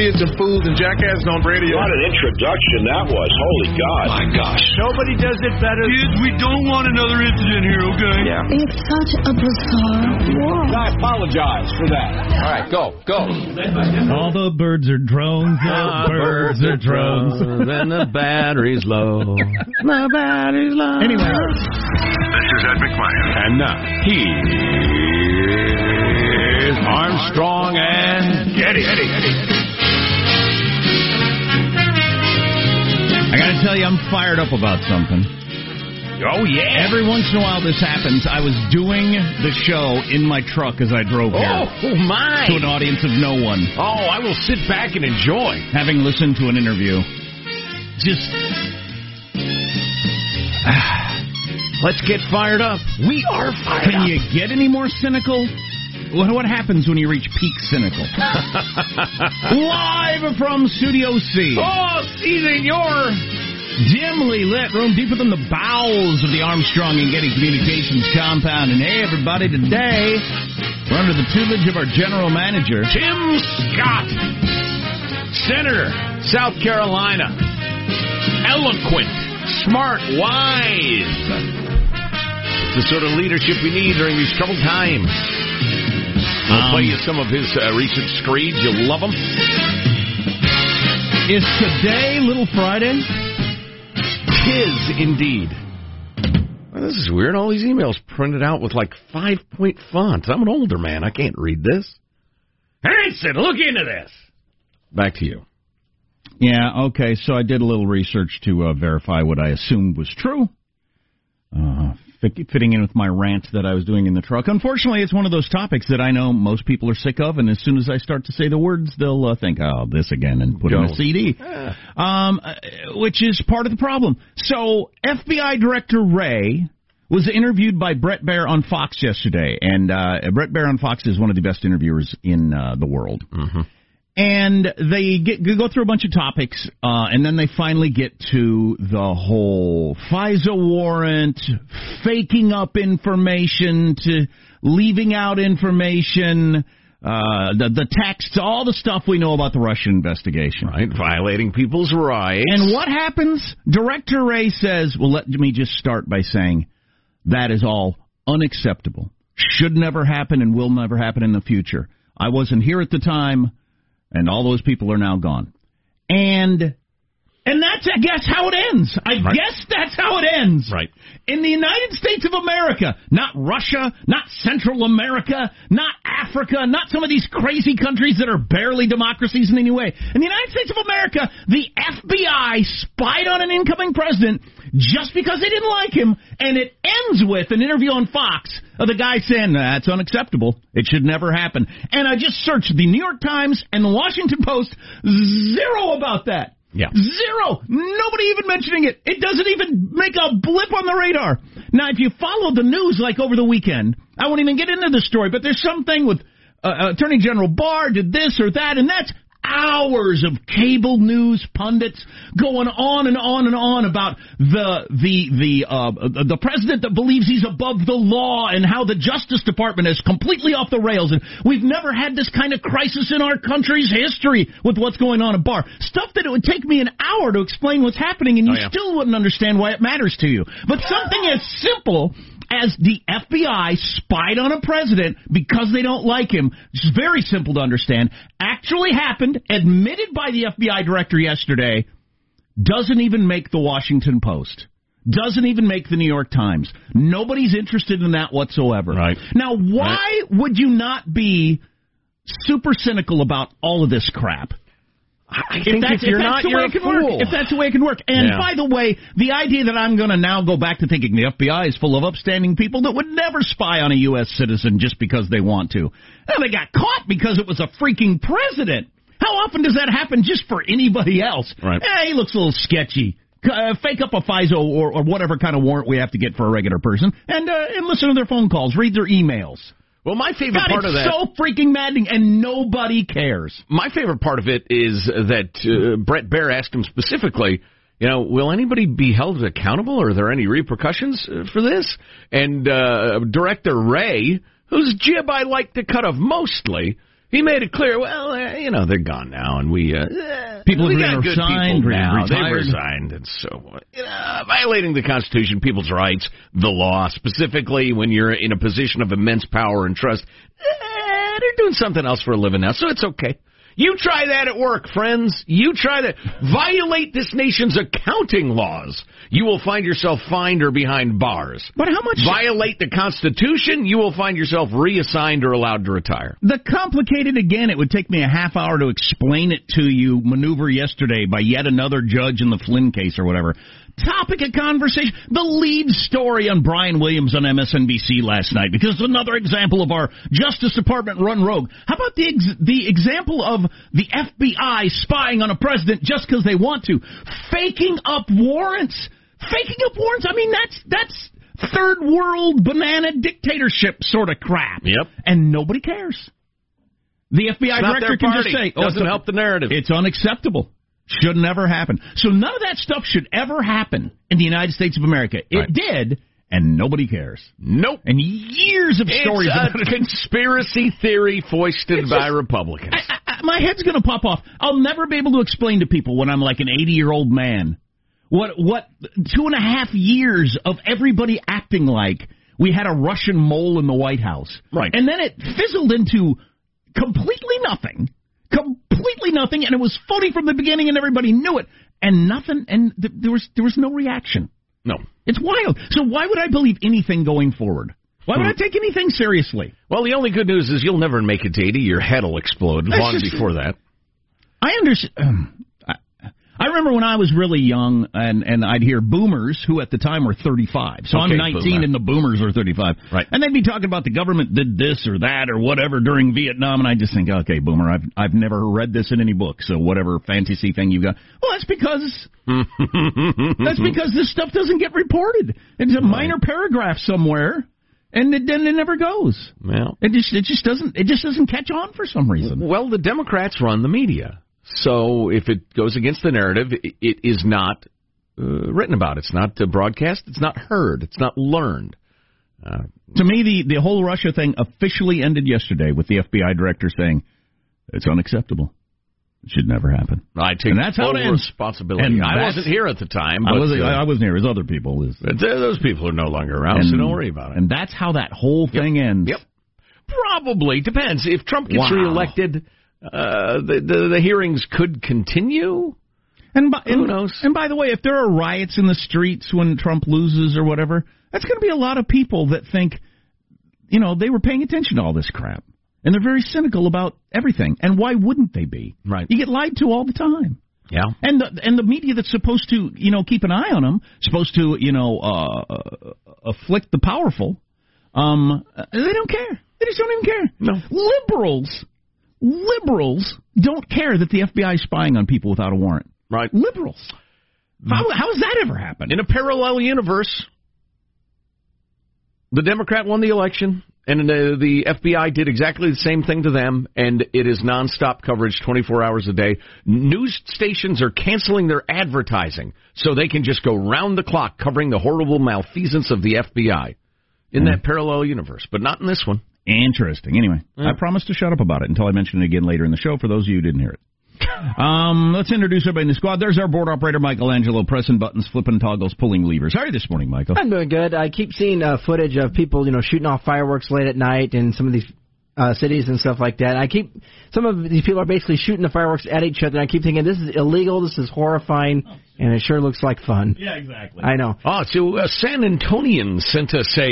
all these idiots and fools and jackasses on radio. What an introduction that was. Holy God. My gosh. Nobody does it better. Kids, we don't want another incident here, okay? Yeah. It's such a bizarre world. I apologize for that. All right, go, go. All the birds are drones. The ah, birds are drones. and the battery's low. The battery's low. Anyway, This is Ed McMahon. And now, here's Armstrong and Getty. I got to tell you, I'm fired up about something. Oh, yeah. Every once in a while, this happens. I was doing the show in my truck as I drove here Oh, oh my. to an audience of no one, Oh, I will sit back and enjoy. having listened to an interview. Just Let's get fired up. We are fired Can up. you get any more cynical? What, what happens when you reach peak cynical? Live from Studio C. Oh, season your Dimly lit room deeper than the bowels of the Armstrong and Getty Communications compound. And hey, everybody, today we're under the tutelage of our general manager. Tim Scott, Senator, South Carolina. Eloquent, smart, wise. The sort of leadership we need during these troubled times. I'll Um, play you some of his uh, recent screeds. You'll love them. Is today Little Friday? Tis indeed. Well, this is weird. All these emails printed out with like five point fonts. I'm an older man. I can't read this. Hanson, look into this. Back to you. Yeah, okay. So I did a little research to uh, verify what I assumed was true. Uh, fit- fitting in with my rant that I was doing in the truck. Unfortunately, it's one of those topics that I know most people are sick of, and as soon as I start to say the words, they'll uh, think, "Oh, this again," and put in a Don't. CD, um, uh, which is part of the problem. So, FBI Director Wray was interviewed by Bret Baier on Fox yesterday, and uh, Bret Baier on Fox is one of the best interviewers in uh, the world and they get go through a bunch of topics, uh, and then they finally get to the whole FISA warrant, faking up information to leaving out information, uh, the the texts, all the stuff we know about the Russian investigation. Right, violating people's rights. And what happens? Director Wray says, "Well, let me just start by saying that is all unacceptable. Should never happen and will never happen in the future. I wasn't here at the time." And all those people are now gone. And and that's I guess how it ends. I Right. guess that's how it ends. Right. In the United States of America, not Russia, not Central America, not Africa, not some of these crazy countries that are barely democracies in any way. In the United States of America, the FBI spied on an incoming president just because they didn't like him, and it ends with an interview on Fox of the guy saying that's unacceptable. It should never happen. And I just searched the New York Times and the Washington Post, zero about that. Yeah. Zero. Nobody even mentioning it. It doesn't even make a blip on the radar. Now, if you follow the news like over the weekend, I won't even get into the story, but there's something with uh, Attorney General Barr did this or that, and that's hours of cable news pundits going on and on and on about the the the uh, the president that believes he's above the law and how the Justice Department is completely off the rails and we've never had this kind of crisis in our country's history with what's going on at Barr. Stuff that it would take me an hour to explain what's happening and you Oh, yeah. still wouldn't understand why it matters to you. But something as simple as the FBI spied on a president because they don't like him, which is very simple to understand, actually happened, admitted by the FBI director yesterday, doesn't even make the Washington Post. Doesn't even make the New York Times. Nobody's interested in that whatsoever. Right. Now, why would you not be super cynical about all of this crap? I if think that's, if you're if not, you're way a it can fool. work. If that's the way it can work. And Yeah. by the way, the idea that I'm going to now go back to thinking the FBI is full of upstanding people that would never spy on a U.S. citizen just because they want to. Now, they got caught because it was a freaking president. How often does that happen just for anybody else? Right. Eh, he looks a little sketchy. Uh, fake up a FISA or, or whatever kind of warrant we have to get for a regular person, and uh, and listen to their phone calls, read their emails. Well, my favorite God, part of that. so freaking maddening, and nobody cares. my favorite part of it is that uh, Bret Baier asked him specifically, you know, will anybody be held accountable? Or are there any repercussions uh, for this? And uh, Director Wray, whose jib I like to cut off mostly, He made it clear. Well, uh, you know, they're gone now, and we uh, People we have got good resigned, people now. They resigned, and so you know, violating the Constitution, people's rights, the law, specifically when you're in a position of immense power and trust. Eh, they're doing something else for a living now, so it's okay. You try that at work, friends. You try that. Violate this nation's accounting laws. You will find yourself fined or behind bars. But how much? Violate the Constitution, you will find yourself reassigned or allowed to retire. The complicated again, it would take me a half hour to explain it to you. Maneuver yesterday by yet another judge in the Flynn case or whatever. Topic of conversation. The lead story on Brian Williams on MSNBC last night because it's another example of our Justice Department run rogue. How about the ex- the example of the FBI spying on a president just because they want to, faking up warrants, faking up warrants. I mean that's that's third world banana dictatorship sort of crap. Yep. And nobody cares. The FBI director can just say, "Oh, Doesn't it's- help the narrative. It's unacceptable. Should never happen." So none of that stuff should ever happen in the United States of America. It Right. did, and nobody cares. Nope. And years of stories it's a conspiracy theory foisted It's by just- Republicans. I, I, my head's going to pop off. I'll never be able to explain to people when I'm like an 80 year old man what what two and a half years of everybody acting like we had a Russian mole in the White House, Right. And then it fizzled into completely nothing, completely nothing, and it was phony from the beginning, and everybody knew it, and nothing, and th- there was there was no reaction. no. It's wild. So why would I believe anything going forward? Why would I take anything seriously? Well, the only good news is you'll never make it to 80. Your head will explode That's long just- before that. I understand. Um, I, I remember when I was really young, and and I'd hear boomers who at the time were 35. So Okay, I'm 19, boomer. and the boomers are 35. Right. And they'd be talking about the government did this or that or whatever during Vietnam, and I just think, okay, boomer, I've I've never read this in any book. So whatever fantasy thing you got, well, that's because that's because this stuff doesn't get reported. It's a minor paragraph somewhere, and it, then it never goes. Well, It just it just doesn't it just doesn't catch on for some reason. well, the Democrats run the media. So if it goes against the narrative, it, it is not uh, written about. It's not uh, broadcast. It's not heard. It's not learned. Uh, To me, the, the whole Russia thing officially ended yesterday with the FBI director saying it's unacceptable. It should never happen. I take And that's how full it ends. responsibility. And I wasn't here at the time, but I wasn't. uh, I wasn't here. Was other people. Those people are no longer around, so don't worry about it. And that's how that whole thing ends. Yep. Probably depends. If Trump gets Wow. reelected, uh, the, the the hearings could continue. And by, Who and, knows? And by the way, if there are riots in the streets when Trump loses or whatever, that's going to be a lot of people that think, you know, they were paying attention to all this crap, and they're very cynical about everything. And why wouldn't they be? Right. You get lied to all the time. Yeah. And the and the media that's supposed to you know keep an eye on them, supposed to you know uh, uh, afflict the powerful, um, they don't care. They just don't even care. No. liberals, liberals don't care that the FBI is spying on people without a warrant. Right. Liberals. How how has that ever happened? In a parallel universe, the Democrat won the election, and uh, the, the FBI did exactly the same thing to them, and it is nonstop coverage 24 hours a day. News stations are canceling their advertising so they can just go round the clock covering the horrible malfeasance of the FBI in that hmm. parallel universe, but not in this one. Interesting. Anyway, I hmm. promised to shut up about it until I mention it again later in the show. For those of you who didn't hear it. Um, let's introduce everybody in the squad. There's our board operator, Michelangelo, pressing buttons, flipping toggles, pulling levers. How are you this morning, Michael? I'm doing good. I keep seeing uh, footage of people, you know, shooting off fireworks late at night in some of these uh, cities and stuff like that. I keep some of these people are basically shooting the fireworks at each other. And I keep thinking this is illegal. This is horrifying, and it sure looks like fun. Yeah, exactly. I know. Oh, so uh, San Antonian sent us a,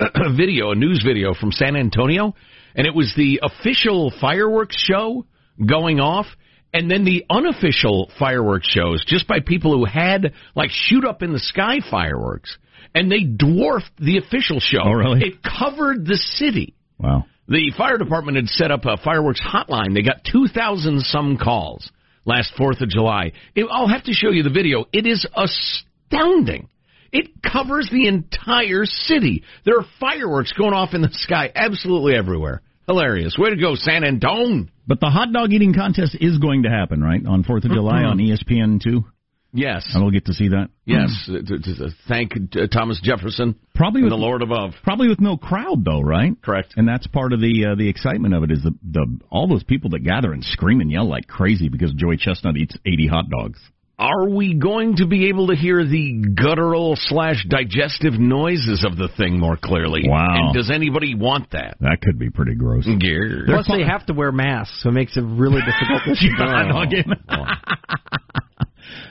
uh, a video, a news video from San Antonio, and it was the official fireworks show going off, and then the unofficial fireworks shows just by people who had like shoot up in the sky fireworks, and they dwarfed the official show. Oh, really? It covered the city. Wow. The fire department had set up a fireworks hotline. They got 2,000 some calls last 4th of July. It, I'll have to show you the video. It is astounding. It covers the entire city. There are fireworks going off in the sky absolutely everywhere. Hilarious. Way to go, San Antone. But the hot dog eating contest is going to happen, right? On 4th of July on E ESPN2. Yes. I will get to see that. Yes. Uh, Thank uh, Thomas Jefferson Probably and with the Lord above. probably with no crowd though, right? Correct. And that's part of the uh, the excitement of it is the the all those people that gather and scream and yell like crazy because Joey Chestnut eats 80 hot dogs. Are we going to be able to hear the guttural slash digestive noises of the thing more clearly? Wow. And does anybody want that? That could be pretty gross. Gear. Plus, they have to wear masks, so it makes it really difficult to see. Hot dog in.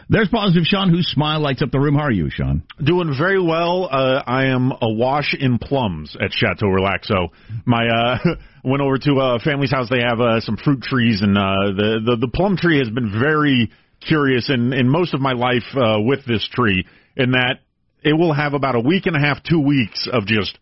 There's positive Sean, whose smile lights up the room. How are you, Sean? Doing very well. Uh, I am awash in plums at Chateau Relaxo. My uh, went over to a family's house. They have uh, some fruit trees, and uh, the, the the plum tree has been very curious in in most of my life uh, with this tree. In that it will have about a week and a half, two weeks of just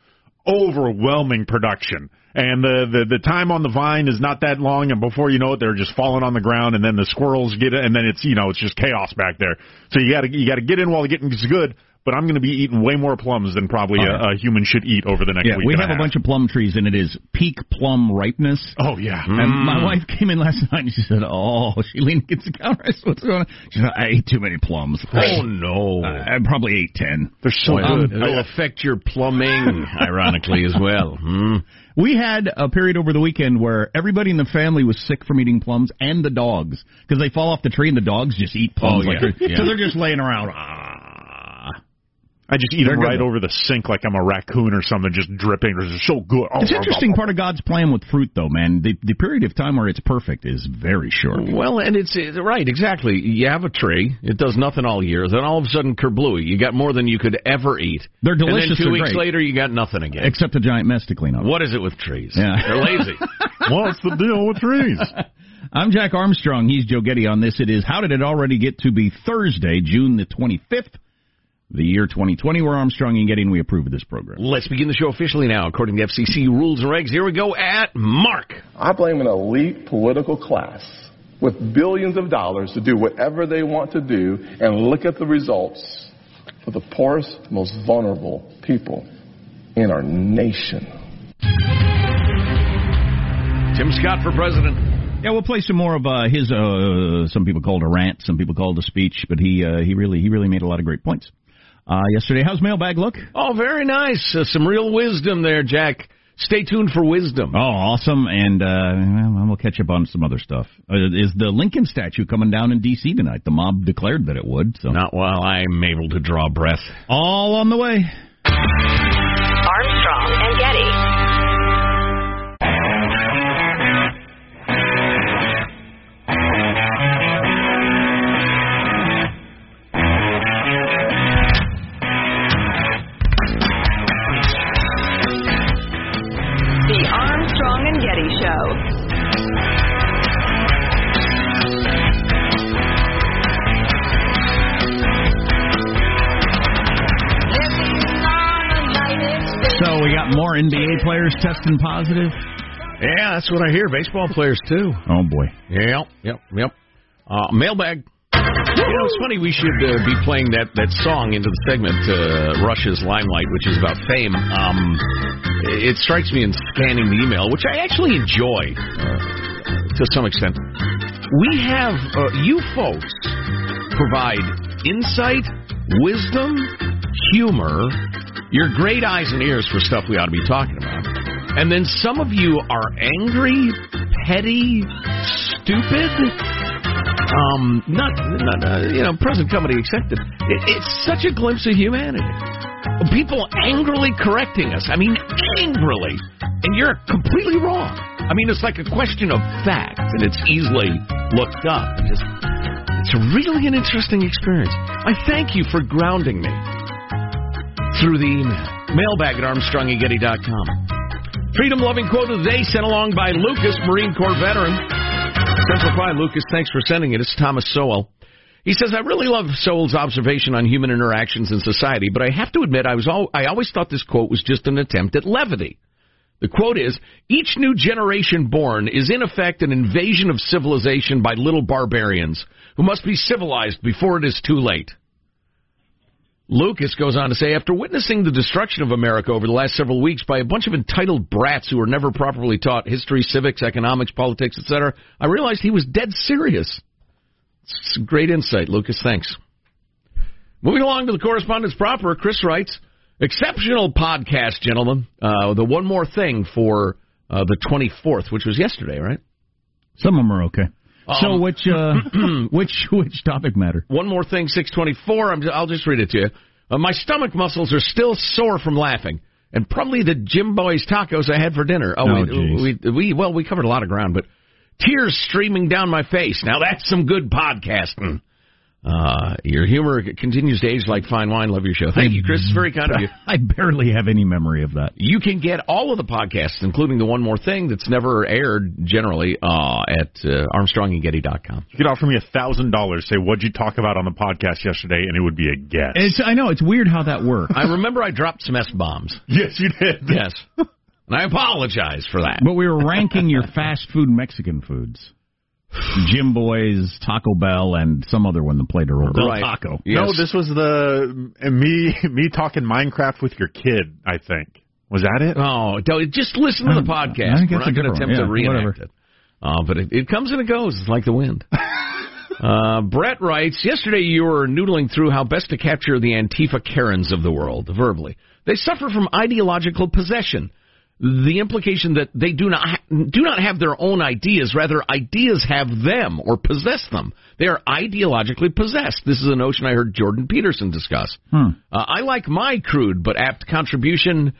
overwhelming production. And the, the the time on the vine is not that long, and before you know it, they're just falling on the ground, and then the squirrels get it, and then it's you know it's just chaos back there. So you got to you got to get in while the getting's good. But I'm going to be eating way more plums than probably a, a human should eat over the next Yeah, week. we and have a, a half. bunch of plum trees, and it is peak plum ripeness. Oh yeah, And my mm. wife came in last night and she said, "Oh," she leaned against the counter. I said, "What's going on?" She said, "I ate too many plums." Oh, no. I probably ate ten. they're so Well, good. Um, It'll affect your plumbing, ironically, as well. Hmm. We had a period over the weekend where everybody in the family was sick from eating plums, and the dogs because they fall off the tree and the dogs just eat plums. Oh, like yeah, they're- yeah. So they're just laying around. Ah, I just eat They're them right though. over the sink like I'm a raccoon or something, just dripping. They're so good. Oh, It's interesting part of God's plan with fruit, though, man. The the period of time where it's perfect is very short. Well, and it's it's- right, exactly. You have a tree, it does nothing all year. Then all of a sudden, kerblooey, you got more than you could ever eat. They're delicious. And delicious. then two they're weeks great. later, you got nothing again. except a giant mess to clean up. What is it with trees? Yeah. They're lazy. What's the deal with trees? I'm Jack Armstrong. He's Joe Getty on this. It is How Did It Already Get to Be Thursday, June the 25th, the year 2020. We're Armstrong and Getty, and we approve of this program. Let's begin the show officially now, according to FCC rules and regs. Here we go at Mark. I blame an elite political class with billions of dollars to do whatever they want to do and look at the results for the poorest, most vulnerable people in our nation. Tim Scott for president. Yeah, we'll play some more of uh, his. Uh, some people called a rant, some people called a speech, but he uh, he really he really made a lot of great points. Uh, yesterday, how's mailbag look? Oh, very nice. Uh, some real wisdom there, Jack. Stay tuned for wisdom. Oh, awesome! And uh, well, we'll catch up on some other stuff. Uh, is the Lincoln statue coming down in D.C. tonight? The mob declared that it would. So Not while I'm able to draw breath. all on the way. Armstrong and players testing positive. Yeah, that's what I hear. Baseball players, too. Oh boy. Yep, yep, yep. Uh, mailbag. You know, it's funny we should uh, be playing that, that song into the segment, uh, Rush's Limelight, which is about fame. Um, it strikes me in scanning the email, which I actually enjoy uh, to some extent. We have, uh, you folks provide insight, wisdom, humor, your great eyes and ears for stuff we ought to be talking about. And then some of you are angry, petty, stupid. Um, not, not uh, you know, present company accepted. It, it's such a glimpse of humanity. People angrily correcting us. I mean, angrily, and you're completely wrong. I mean, it's like a question of fact, and it's easily looked up. Just, it's really an interesting experience. I thank you for grounding me through the email. Mailbag at ArmstrongandGetty.com. Freedom loving quote of the day sent along by Lucas, Marine Corps veteran. Semper Fi, Lucas, thanks for sending it. It's Thomas Sowell. He says, I really love Sowell's observation on human interactions in society, but I have to admit I was all, I always thought this quote was just an attempt at levity. The quote is, each new generation born is in effect an invasion of civilization by little barbarians who must be civilized before it is too late. Lucas goes on to say, after witnessing the destruction of America over the last several weeks by a bunch of entitled brats who were never properly taught history, civics, economics, politics, etc., I realized he was dead serious. It's great insight, Lucas. Thanks. Moving along to the correspondence proper, Chris writes, exceptional podcast, gentlemen. Uh, the one more thing for uh, the 24th, which was yesterday, right? Some of them are okay. So Um, which uh, which which topic matter? One more thing, 624. I'm, I'll just read it to you. Uh, my stomach muscles are still sore from laughing, and probably the Jimboy's tacos I had for dinner. Oh, Oh, we, we, we, well, we covered a lot of ground, but tears streaming down my face. Now that's some good podcasting. Uh, your humor continues to age like fine wine. Love your show. Thank you, Chris. It's very kind of you. I barely have any memory of that. You can get all of the podcasts, including the one more thing that's never aired generally, uh, at uh, ArmstrongandGetty.com. You could offer me a thousand dollars. Say what'd you talk about on the podcast yesterday, and it would be a guess. It's I know it's weird how that works. I remember I dropped some S bombs. yes, you did. Yes. And I apologize for that. But we were ranking your fast food Mexican foods. Jimboy's, Taco Bell, and some other one that played a role. Del Right. Taco. Yes. No, this was the me me talking Minecraft with your kid. I think was that it? Oh, just listen to the I podcast. think We're not a going good to one. attempt to Yeah, reenact whatever. it. Uh, but it, it comes and it goes. It's like the wind. Uh, Brett writes, yesterday you were noodling through how best to capture the Antifa Karens of the world, verbally. They suffer from ideological possession. The implication that they do not ha- do not have their own ideas, rather ideas have them or possess them. They are ideologically possessed. This is a notion I heard Jordan Peterson discuss. Hmm. Uh, I like my crude but apt contribution,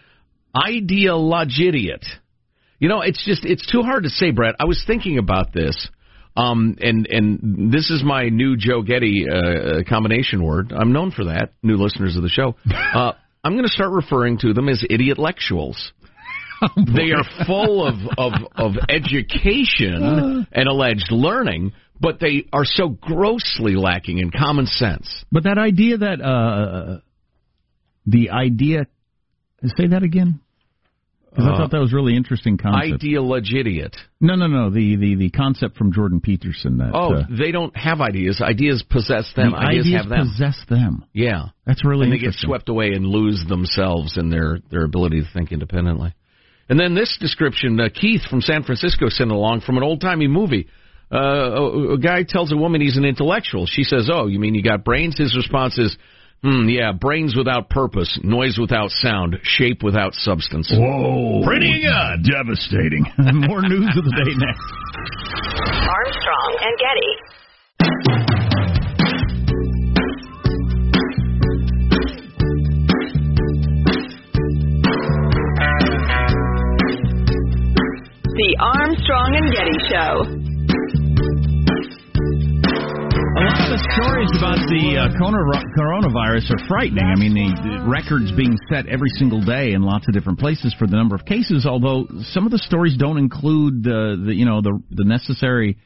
ideologidiot. You know, it's just it's too hard to say, Brett. I was thinking about this, um, and and this is my new Joe Getty uh, combination word. I'm known for that. New listeners of the show, uh, I'm going to start referring to them as idiotlectuals. they are full of of, of education and alleged learning, but they are so grossly lacking in common sense. But that idea that uh, the idea, say that again. 'Cause I Uh, thought that was really interesting concept. Ideologidiot. no, no, no. The, the the concept from Jordan Peterson that Oh, uh, they don't have ideas. Ideas possess them. the ideas, ideas have them. possess them. yeah. That's really and they get swept away and lose themselves in their their ability to think independently. And then this description, uh, Keith from San Francisco sent along from an old timey movie. Uh, a, a guy tells a woman he's an intellectual. She says, "Oh, you mean you got brains?" His response is, "Hmm, yeah, brains without purpose, noise without sound, shape without substance." Whoa! Pretty good. Devastating. More news of the day next. Armstrong and Getty. The Armstrong and Getty Show. A lot of the stories about the uh, corona- coronavirus are frightening. I mean, the, the records being set every single day in lots of different places for the number of cases. Although some of the stories don't include the, the you know the the necessary.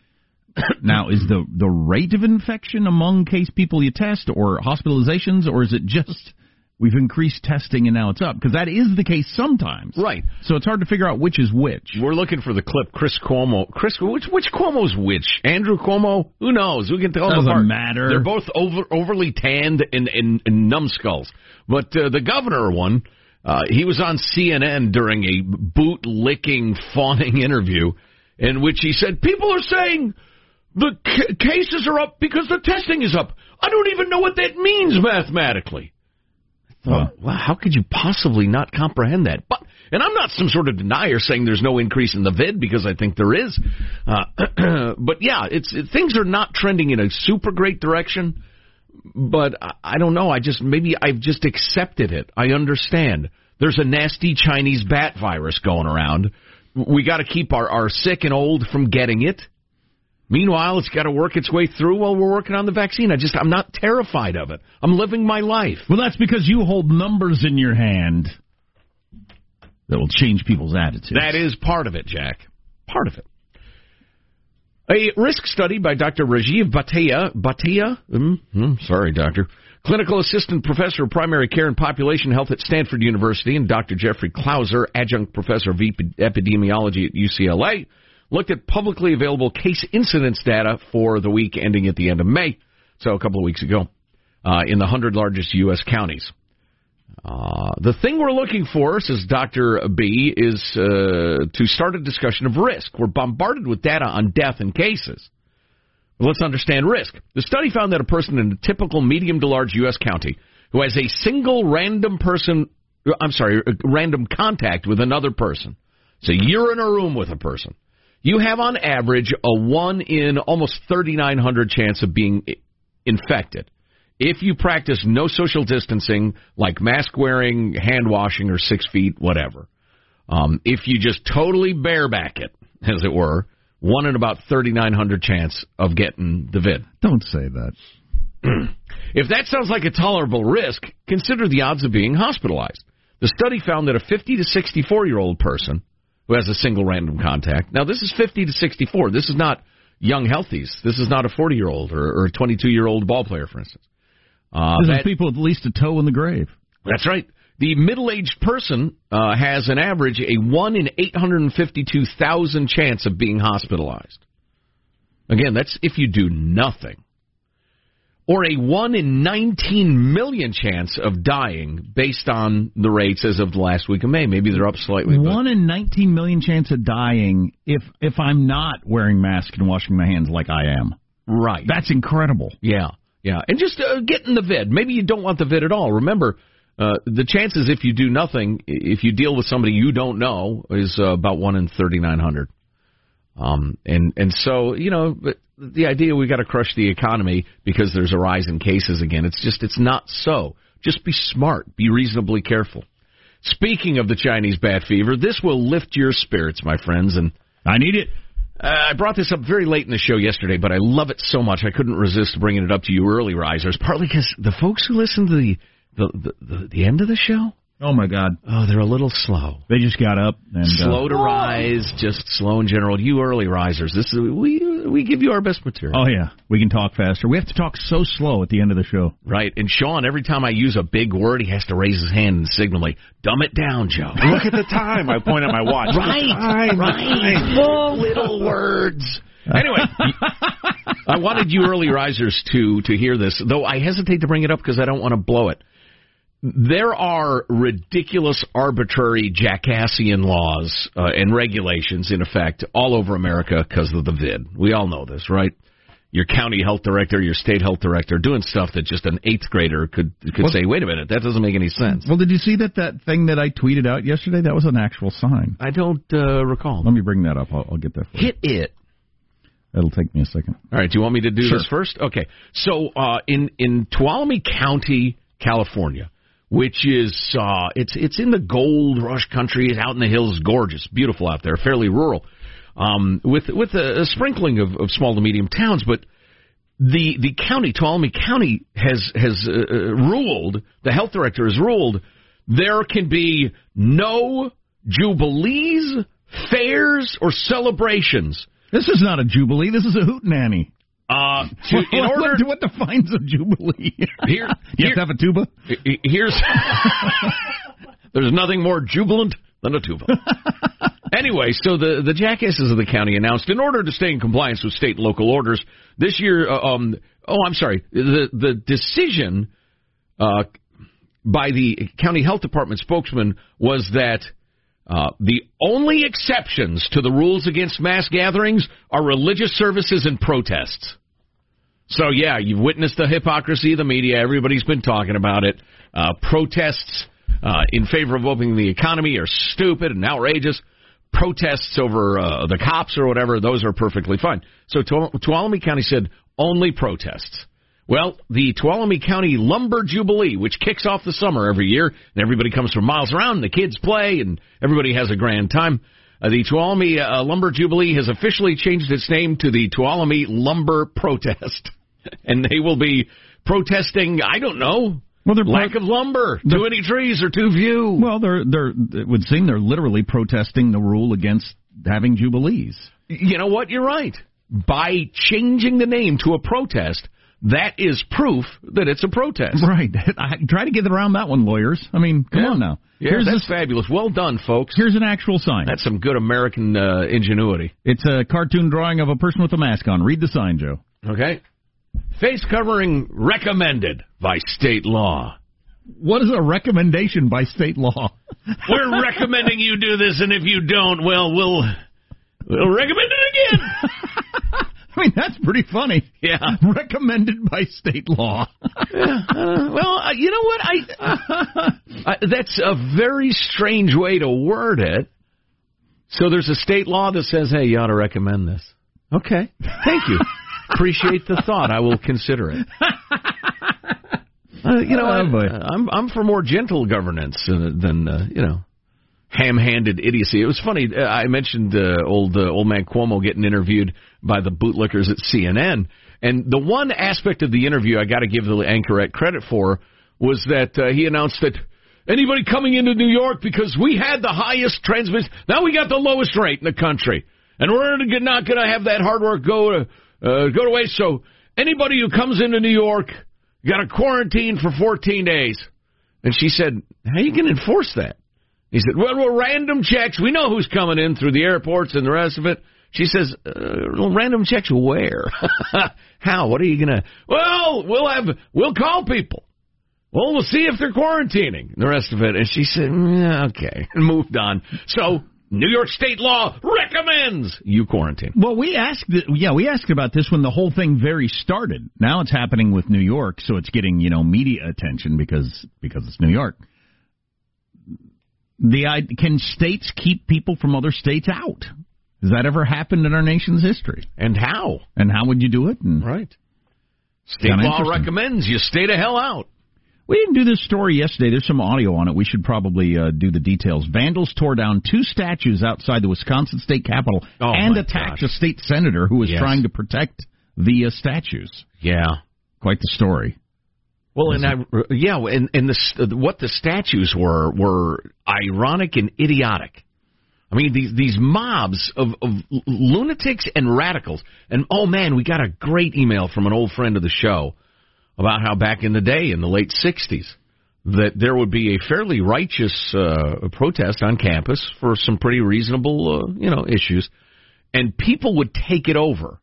now, is the the rate of infection among case people you test, or hospitalizations, or is it just we've increased testing and now it's up? Because that is the case sometimes. Right. So it's hard to figure out which is which. We're looking for the clip. Chris Cuomo. Chris, which which Cuomo's which? Andrew Cuomo? Who knows? We can tell Doesn't apart? matter. They're both over, overly tanned and, and, and numbskulls. But uh, the governor one, uh, he was on CNN during a boot licking, fawning interview in which he said, "People are saying the c- cases are up because the testing is up. I don't even know what that means mathematically." Thought, wow, how could you possibly not comprehend that? But and I'm not some sort of denier saying there's no increase in the vid because I think there is. Uh, but yeah, it's it, things are not trending in a super great direction. But I, I don't know. I just maybe I've just accepted it. I understand. There's a nasty Chinese bat virus going around. We got to keep our, our sick and old from getting it. Meanwhile, it's got to work its way through while we're working on the vaccine. I just, I'm not terrified of it. I'm living my life. Well, that's because you hold numbers in your hand that will change people's attitudes. That is part of it, Jack. Part of it. A risk study by Dr. Rajiv Bhatia, Bhatia, mm, sorry, doctor, clinical assistant professor of primary care and population health at Stanford University, and Dr. Jeffrey Klausner, adjunct professor of epidemiology at UCLA, looked at publicly available case incidence data for the week ending at the end of May, so a couple of weeks ago, uh, in the 100 largest U.S. counties. Uh, the thing we're looking for, says Dr. B, is uh, to start a discussion of risk. We're bombarded with data on death and cases. Let's understand risk. The study found that a person in a typical medium to large U.S. county who has a single random person, I'm sorry, random contact with another person. So you're in a room with a person. You have on average a 1 in almost 3,900 chance of being infected. If you practice no social distancing, like mask wearing, hand washing, or six feet, whatever. Um, if you just totally bareback it, as it were, one in about 3,900 chance of getting the vid. Don't say that. if that sounds like a tolerable risk, consider the odds of being hospitalized. The study found that a 50 to 64 year old person who has a single random contact, now this is 50 to 64, this is not young healthies, this is not a 40 year old or, or a 22 year old ball player, for instance. Uh, this that, people with at least a toe in the grave. That's right. The middle-aged person uh, has an average a one in eight hundred and fifty-two thousand chance of being hospitalized. Again, that's if you do nothing, or a one in nineteen million chance of dying based on the rates as of the last week of May. Maybe they're up slightly. One in nineteen million chance of dying if if I'm not wearing mask and washing my hands like I am. Right. That's incredible. Yeah. Yeah, and just uh, get in the vid. Maybe you don't want the vid at all. Remember, uh, the chances if you do nothing, if you deal with somebody you don't know, is uh, about one in thirty nine hundred. Um, and and so you know, the idea we got to crush the economy because there's a rise in cases again. It's just it's not so. Just be smart. Be reasonably careful. Speaking of the Chinese bat fever, this will lift your spirits, my friends, and I need it. Uh, I brought this up very late in the show yesterday, but I love it so much I couldn't resist bringing it up to you early risers. Partly because the folks who listen to the the, the the the end of the show, oh my God, oh they're a little slow. They just got up and slow uh, to rise, just slow in general. You early risers, this is we we give you our best material. Oh yeah, we can talk faster. We have to talk so slow at the end of the show. Right, and Sean, every time I use a big word, he has to raise his hand and signal me, "Dumb it down, Joe." Look at the time. I point at my watch. Right, time, right. Time. Little words. Anyway, I wanted you early risers to to hear this, though I hesitate to bring it up because I don't want to blow it. There are ridiculous, arbitrary, jackassian laws uh, and regulations in effect all over America because of the vid. We all know this, right? Your county health director, your state health director, doing stuff that just an eighth grader could could well, say, "Wait a minute, that doesn't make any sense." Well, did you see that that thing that I tweeted out yesterday? That was an actual sign. I don't uh, recall. Let me bring that up. I'll, I'll get that. For Hit you. it. It'll take me a second. All right. Do you want me to do sure. this first? Okay. So uh, in in Tuolumne County, California, which is uh, it's it's in the gold rush country. It's out in the hills, gorgeous, beautiful out there, fairly rural, um, with with a, a sprinkling of, of small to medium towns, but. The the county, Tuolumne County, has has uh, uh, ruled. The health director has ruled there can be no jubilees, fairs, or celebrations this is not a jubilee. This is a hootenanny. Uh, to, in order, what, what defines a jubilee? Here, you have to have a tuba. Here's there's nothing more jubilant than a tuba. anyway, so the the jackasses of the county announced in order to stay in compliance with state and local orders this year. Uh, um, oh, I'm sorry. The the decision uh, by the county health department spokesman was that uh, the only exceptions to the rules against mass gatherings are religious services and protests. So, yeah, you've witnessed the hypocrisy of the media. Everybody's been talking about it. Uh, protests uh, in favor of opening the economy are stupid and outrageous. Protests over uh, the cops or whatever, those are perfectly fine. So, Tuolumne County said only protests. Well, the Tuolumne County Lumber Jubilee, which kicks off the summer every year, and everybody comes from miles around, and the kids play, and everybody has a grand time. Uh, the Tuolumne uh, Lumber Jubilee has officially changed its name to the Tuolumne Lumber Protest, and they will be protesting. I don't know. Well, they're lack of lumber. Too many trees or too few. Well, they're they're it would seem they're literally protesting the rule against having jubilees. You know what? You're right. By changing the name to a protest, that is proof that it's a protest. Right. I try to get around that one, lawyers. I mean, come yeah. on now. Yeah, here's that's this, fabulous. Well done, folks. Here's an actual sign. That's some good American uh, ingenuity. It's a cartoon drawing of a person with a mask on. Read the sign, Joe. Okay. Face covering recommended by state law. What is a recommendation by state law? We're recommending you do this, and if you don't, well, we'll we'll recommend it again. I mean, that's pretty funny. Yeah. Recommended by state law. yeah, uh, well, uh, you know what? I, I that's a very strange way to word it. So there's a state law that says, "Hey, you ought to recommend this." Okay, thank you. Appreciate the thought. I will consider it. Uh, you know. I, I'm I'm for more gentle governance uh, than uh, you know ham-handed idiocy. It was funny. Uh, I mentioned uh, old uh, old man Cuomo getting interviewed by the bootlickers at CNN, and the one aspect of the interview I got to give the anchorette credit for was that uh, he announced that anybody coming into New York because we had the highest transmission, now we got the lowest rate in the country, and we're not going to have that hard work go to uh, go to waste. So anybody who comes into New York got to quarantine for 14 days. And she said, "How are you going to enforce that?" He said, well, well, random checks. We know who's coming in through the airports and the rest of it. She says, uh, random checks where? How? What are you going to? Well, we'll have, we'll call people. Well, we'll see if they're quarantining. The rest of it. And she said, mm, okay, and moved on. So, New York state law recommends you quarantine. Well, we asked, yeah, we asked about this when the whole thing very started. Now it's happening with New York, so it's getting you know media attention because because it's New York. The can states keep people from other states out? Has that ever happened in our nation's history? And how? And how would you do it? And Right. State law recommends you stay the hell out. We didn't do this story yesterday. There's some audio on it. We should probably uh, do the details. Vandals tore down two statues outside the Wisconsin state capitol Oh, and attacked gosh. a state senator who was Yes. trying to protect the uh, statues. Yeah. Quite the story. Well, and I, yeah, and and the what the statues were were ironic and idiotic. I mean, these these mobs of, of lunatics and radicals. And oh man, we got a great email from an old friend of the show about how back in the day, in the late '60s, that there would be a fairly righteous uh, protest on campus for some pretty reasonable, uh, you know, issues, and people would take it over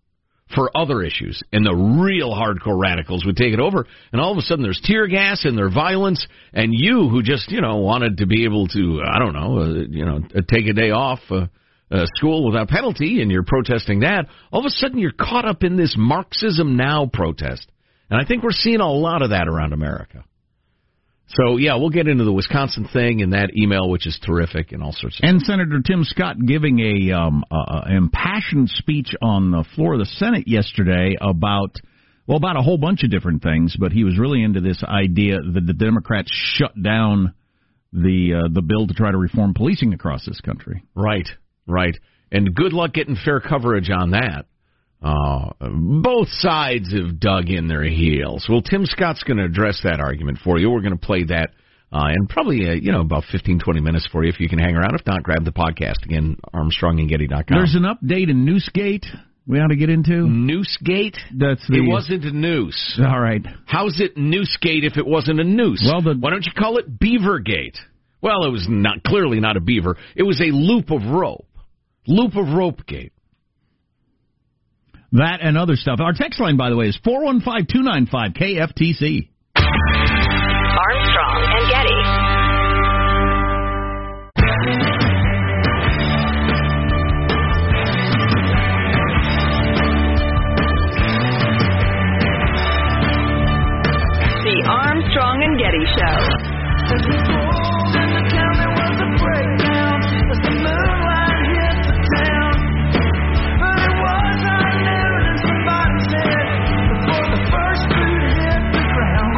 for other issues, and the real hardcore radicals would take it over, and all of a sudden there's tear gas and there's violence, and you who just you know wanted to be able to I don't know uh, you know uh, take a day off uh, uh, school without penalty, and you're protesting that, all of a sudden you're caught up in this Marxism now protest, and I think we're seeing a lot of that around America. So yeah, we'll get into the Wisconsin thing and that email, which is terrific, and all sorts of. And Senator Tim Scott giving a um, uh, impassioned speech on the floor of the Senate yesterday about well about a whole bunch of different things, but he was really into this idea that the Democrats shut down the uh, the bill to try to reform policing across this country. Right, right. And good luck getting fair coverage on that. Uh, both sides have dug in their heels. Well, Tim Scott's going to address that argument for you. We're going to play that uh, in probably, uh, you know, about 15, 20 minutes for you if you can hang around. If not, grab the podcast. Again, ArmstrongandGetty.com. There's an update in Noosegate we ought to get into. Noosegate? That's the, It wasn't a noose. All right. How's it Noosegate if it wasn't a noose? Well, the- Why don't you call it Beavergate? Well, it was not clearly not a beaver. It was a loop of rope. Loop of rope gate. That and other stuff. Our text line, by the way, is 415 295 KFTC. Armstrong and Getty. The Armstrong and Getty Show.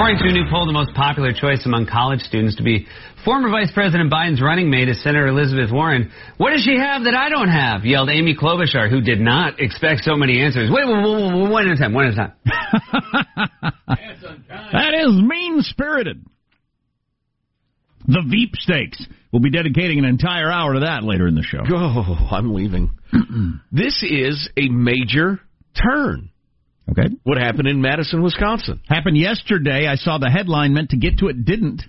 According to a new poll, the most popular choice among college students to be former Vice President Biden's running mate is Senator Elizabeth Warren. What does she have that I don't have? yelled Amy Klobuchar, who did not expect so many answers. Wait, wait, wait, wait, one at a time, one at a time. That is mean spirited. The Veep Stakes. We'll be dedicating an entire hour to that later in the show. Oh, I'm leaving. this is a major turn. Okay. What happened in Madison, Wisconsin? Happened yesterday. I saw the headline meant to get to it, didn't.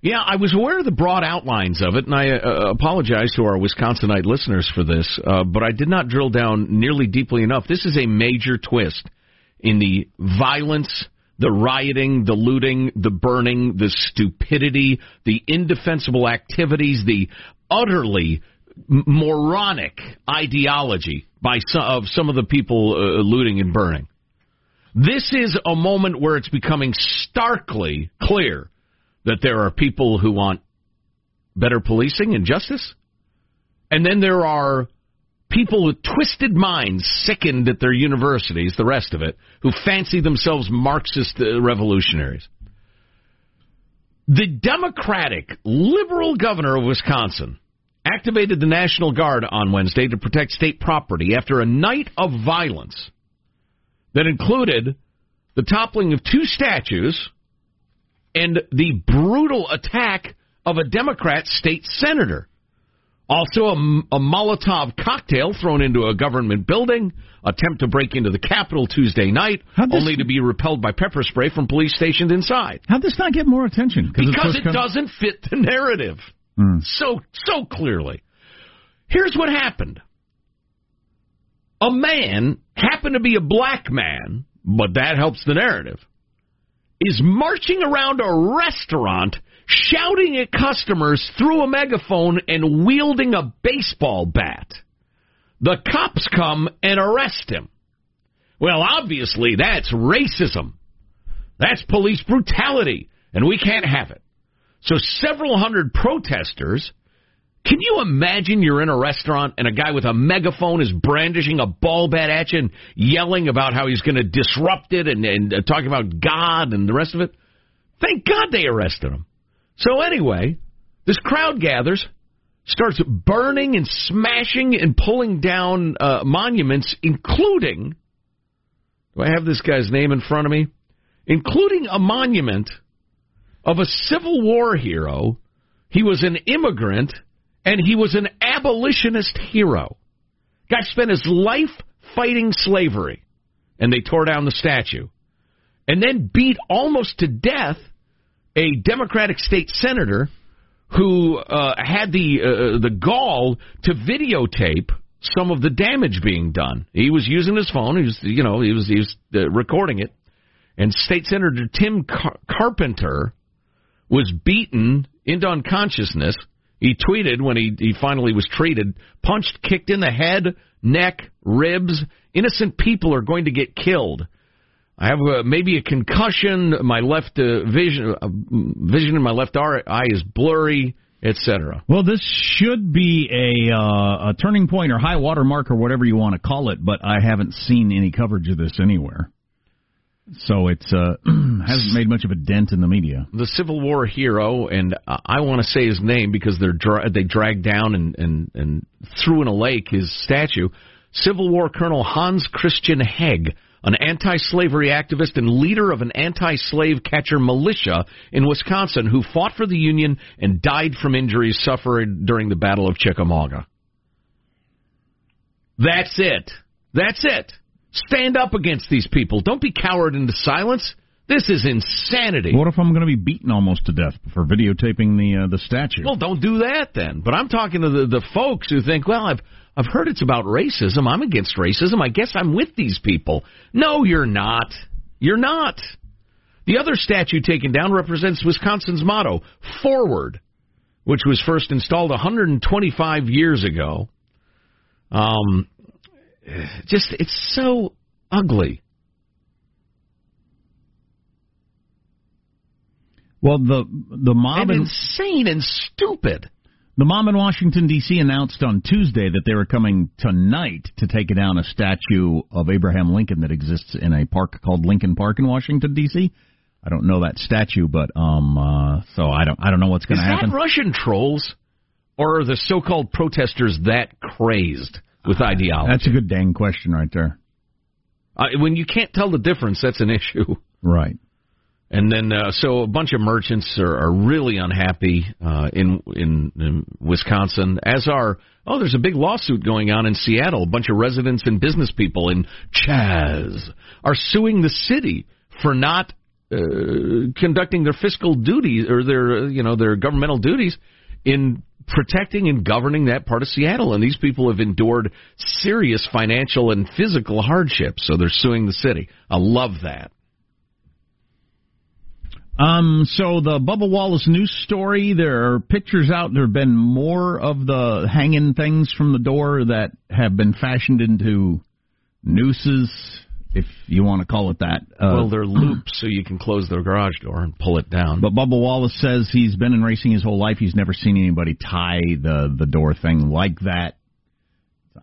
Yeah, I was aware of the broad outlines of it, and I uh, apologize to our Wisconsinite listeners for this, uh, but I did not drill down nearly deeply enough. This is a major twist in the violence, the rioting, the looting, the burning, the stupidity, the indefensible activities, the utterly moronic ideology by some of some of the people uh, looting and burning. This is a moment where it's becoming starkly clear that there are people who want better policing and justice, and then there are people with twisted minds, sickened at their universities, the rest of it, who fancy themselves Marxist uh, revolutionaries. The Democratic liberal governor of Wisconsin activated the National Guard on Wednesday to protect state property after a night of violence that included the toppling of two statues and the brutal attack of a Democrat state senator. Also, a, a, Molotov cocktail thrown into a government building, attempt to break into the Capitol Tuesday night, only to be repelled by pepper spray from police stationed inside. How'd this not get more attention? Because it doesn't fit the narrative mm. so so clearly. Here's what happened: a man happened to be a black man, but that helps the narrative. Is marching around a restaurant shouting at customers through a megaphone and wielding a baseball bat. The cops come and arrest him. Well, obviously, that's racism. That's police brutality, and we can't have it. So, several hundred protesters. Can you imagine you're in a restaurant and a guy with a megaphone is brandishing a ball bat at you and yelling about how he's going to disrupt it and, and uh, talking about God and the rest of it? Thank God they arrested him. So anyway, this crowd gathers, starts burning and smashing and pulling down uh, monuments, including. Do I have this guy's name in front of me? Including a monument of a Civil War hero. He was an immigrant and he was an abolitionist hero. Guy spent his life fighting slavery, and they tore down the statue, and then beat almost to death a Democratic state senator who uh, had the uh, the gall to videotape some of the damage being done. He was using his phone. He was, you know, he was he was uh, recording it. And State Senator Tim Car- Carpenter was beaten into unconsciousness. He tweeted when he he finally was treated, punched, kicked in the head, neck, ribs. Innocent people are going to get killed. I have a, maybe a concussion. My left uh, vision uh, vision in my left eye is blurry, etc. Well, this should be a uh, a turning point or high water mark or whatever you want to call it, but I haven't seen any coverage of this anywhere. So it's uh, hasn't made much of a dent in the media. The Civil War hero, and I want to say his name because they're dra- they dragged down and, and and threw in a lake his statue. Civil War Colonel Hans Christian Heg an anti slavery activist and leader of an anti slave catcher militia in Wisconsin who fought for the Union and died from injuries suffered during the Battle of Chickamauga. That's it. That's it. Stand up against these people. Don't be coward into silence. This is insanity. What if I'm going to be beaten almost to death for videotaping the uh, the statue? Well, don't do that then. But I'm talking to the the folks who think, well, I've I've heard it's about racism. I'm against racism. I guess I'm with these people. No, you're not. You're not. The other statue taken down represents Wisconsin's motto, Forward, which was first installed 125 years ago. Um, just, it's so ugly. Well, the the mob and insane and stupid. The mob in Washington, D.C. announced on Tuesday that they were coming tonight to take down a statue of Abraham Lincoln that exists in a park called Lincoln Park in Washington, D.C. I don't know that statue, but um, uh, so I don't I don't know what's going to happen. Is that Russian trolls, or are the so-called protesters that crazed with ideology? That's a good dang question right there. Uh, when you can't tell the difference, that's an issue. Right. And then, uh, so a bunch of merchants are, are really unhappy uh, in, in in Wisconsin, as are oh, there's a big lawsuit going on in Seattle. A bunch of residents and business people in Chaz are suing the city for not uh, conducting their fiscal duties or their uh, you know their governmental duties in protecting and governing that part of Seattle. And these people have endured serious financial and physical hardships, so they're suing the city. I love that. Um, so the Bubba Wallace news story, there are pictures out. There have been more of the hanging things from the door that have been fashioned into nooses, if you want to call it that. Uh, well, they're loops, so you can close the garage door and pull it down. But Bubba Wallace says he's been in racing his whole life. He's never seen anybody tie the the door thing like that.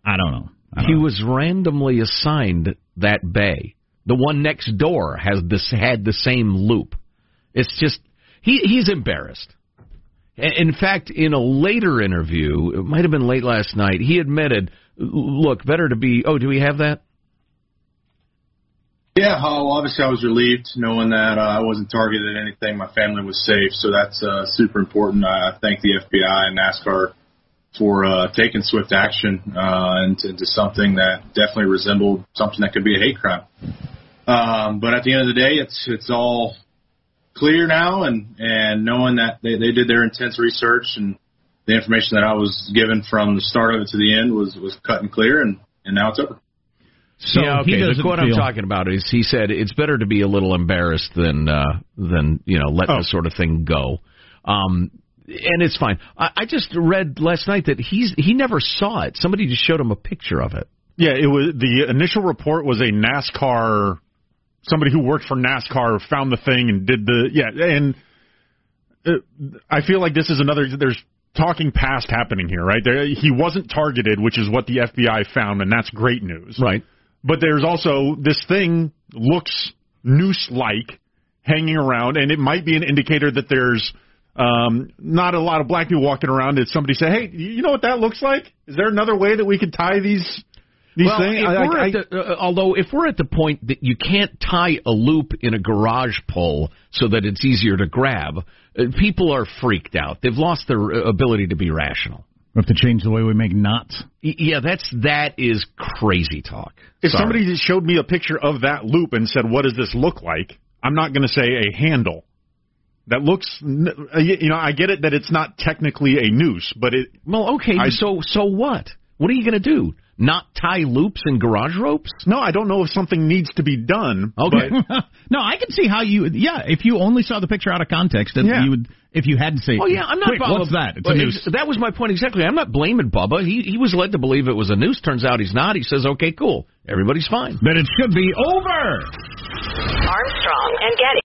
I don't know. I don't he know. was randomly assigned that bay. The one next door has this had the same loop. It's just he he's embarrassed. In fact, in a later interview, it might have been late last night, he admitted, "Look, better to be." Oh, do we have that? Yeah, well, obviously I was relieved knowing that uh, I wasn't targeted at anything. My family was safe, so that's uh, super important. I thank the FBI and NASCAR for uh, taking swift action uh, into, into something that definitely resembled something that could be a hate crime. Um, but at the end of the day, it's it's all clear now, and and knowing that they, they did their intense research and the information that I was given from the start of it to the end was was cut and clear, and and now it's over. So yeah, okay. The quote I'm talking about is he said it's better to be a little embarrassed than uh, than you know let Oh. this sort of thing go. Um, and it's fine. I, I just read last night that he's he never saw it. Somebody just showed him a picture of it. Yeah, it was the initial report was a NASCAR somebody who worked for NASCAR found the thing and did the yeah and uh, I feel like this is another there's talking past happening here, right? There, he wasn't targeted, which is what the FBI found and that's great news. Right. But there's also this thing looks noose like hanging around and it might be an indicator that there's um, not a lot of black people walking around. Did somebody say, "Hey, you know what that looks like? Is there another way that we could tie these these well, things?" if I- we're I- at the, uh, although if we're at the point that you can't tie a loop in a garage pole so that it's easier to grab, uh, people are freaked out. They've lost their uh, ability to be rational. We have to change the way we make knots. Yeah, that's that is crazy talk. If Sorry. somebody just showed me a picture of that loop and said, "What does this look like?" I'm not going to say a handle. That looks, n- uh, you know, I get it that it's not technically a noose, but it. Well, okay, I- so so what? What are you going to do? Not tie loops and garage ropes? No, I don't know if something needs to be done. Okay. no, I can see how you. Yeah, if you only saw the picture out of context, and Yeah. you would, if you had to say, Oh yeah, I'm not. Quick, Bubba- what's that? It's a noose. ex- That was my point exactly. I'm not blaming Bubba. He he was led to believe it was a noose. Turns out he's not. He says, "Okay, cool, everybody's fine." Then it should be over. Armstrong and Getty.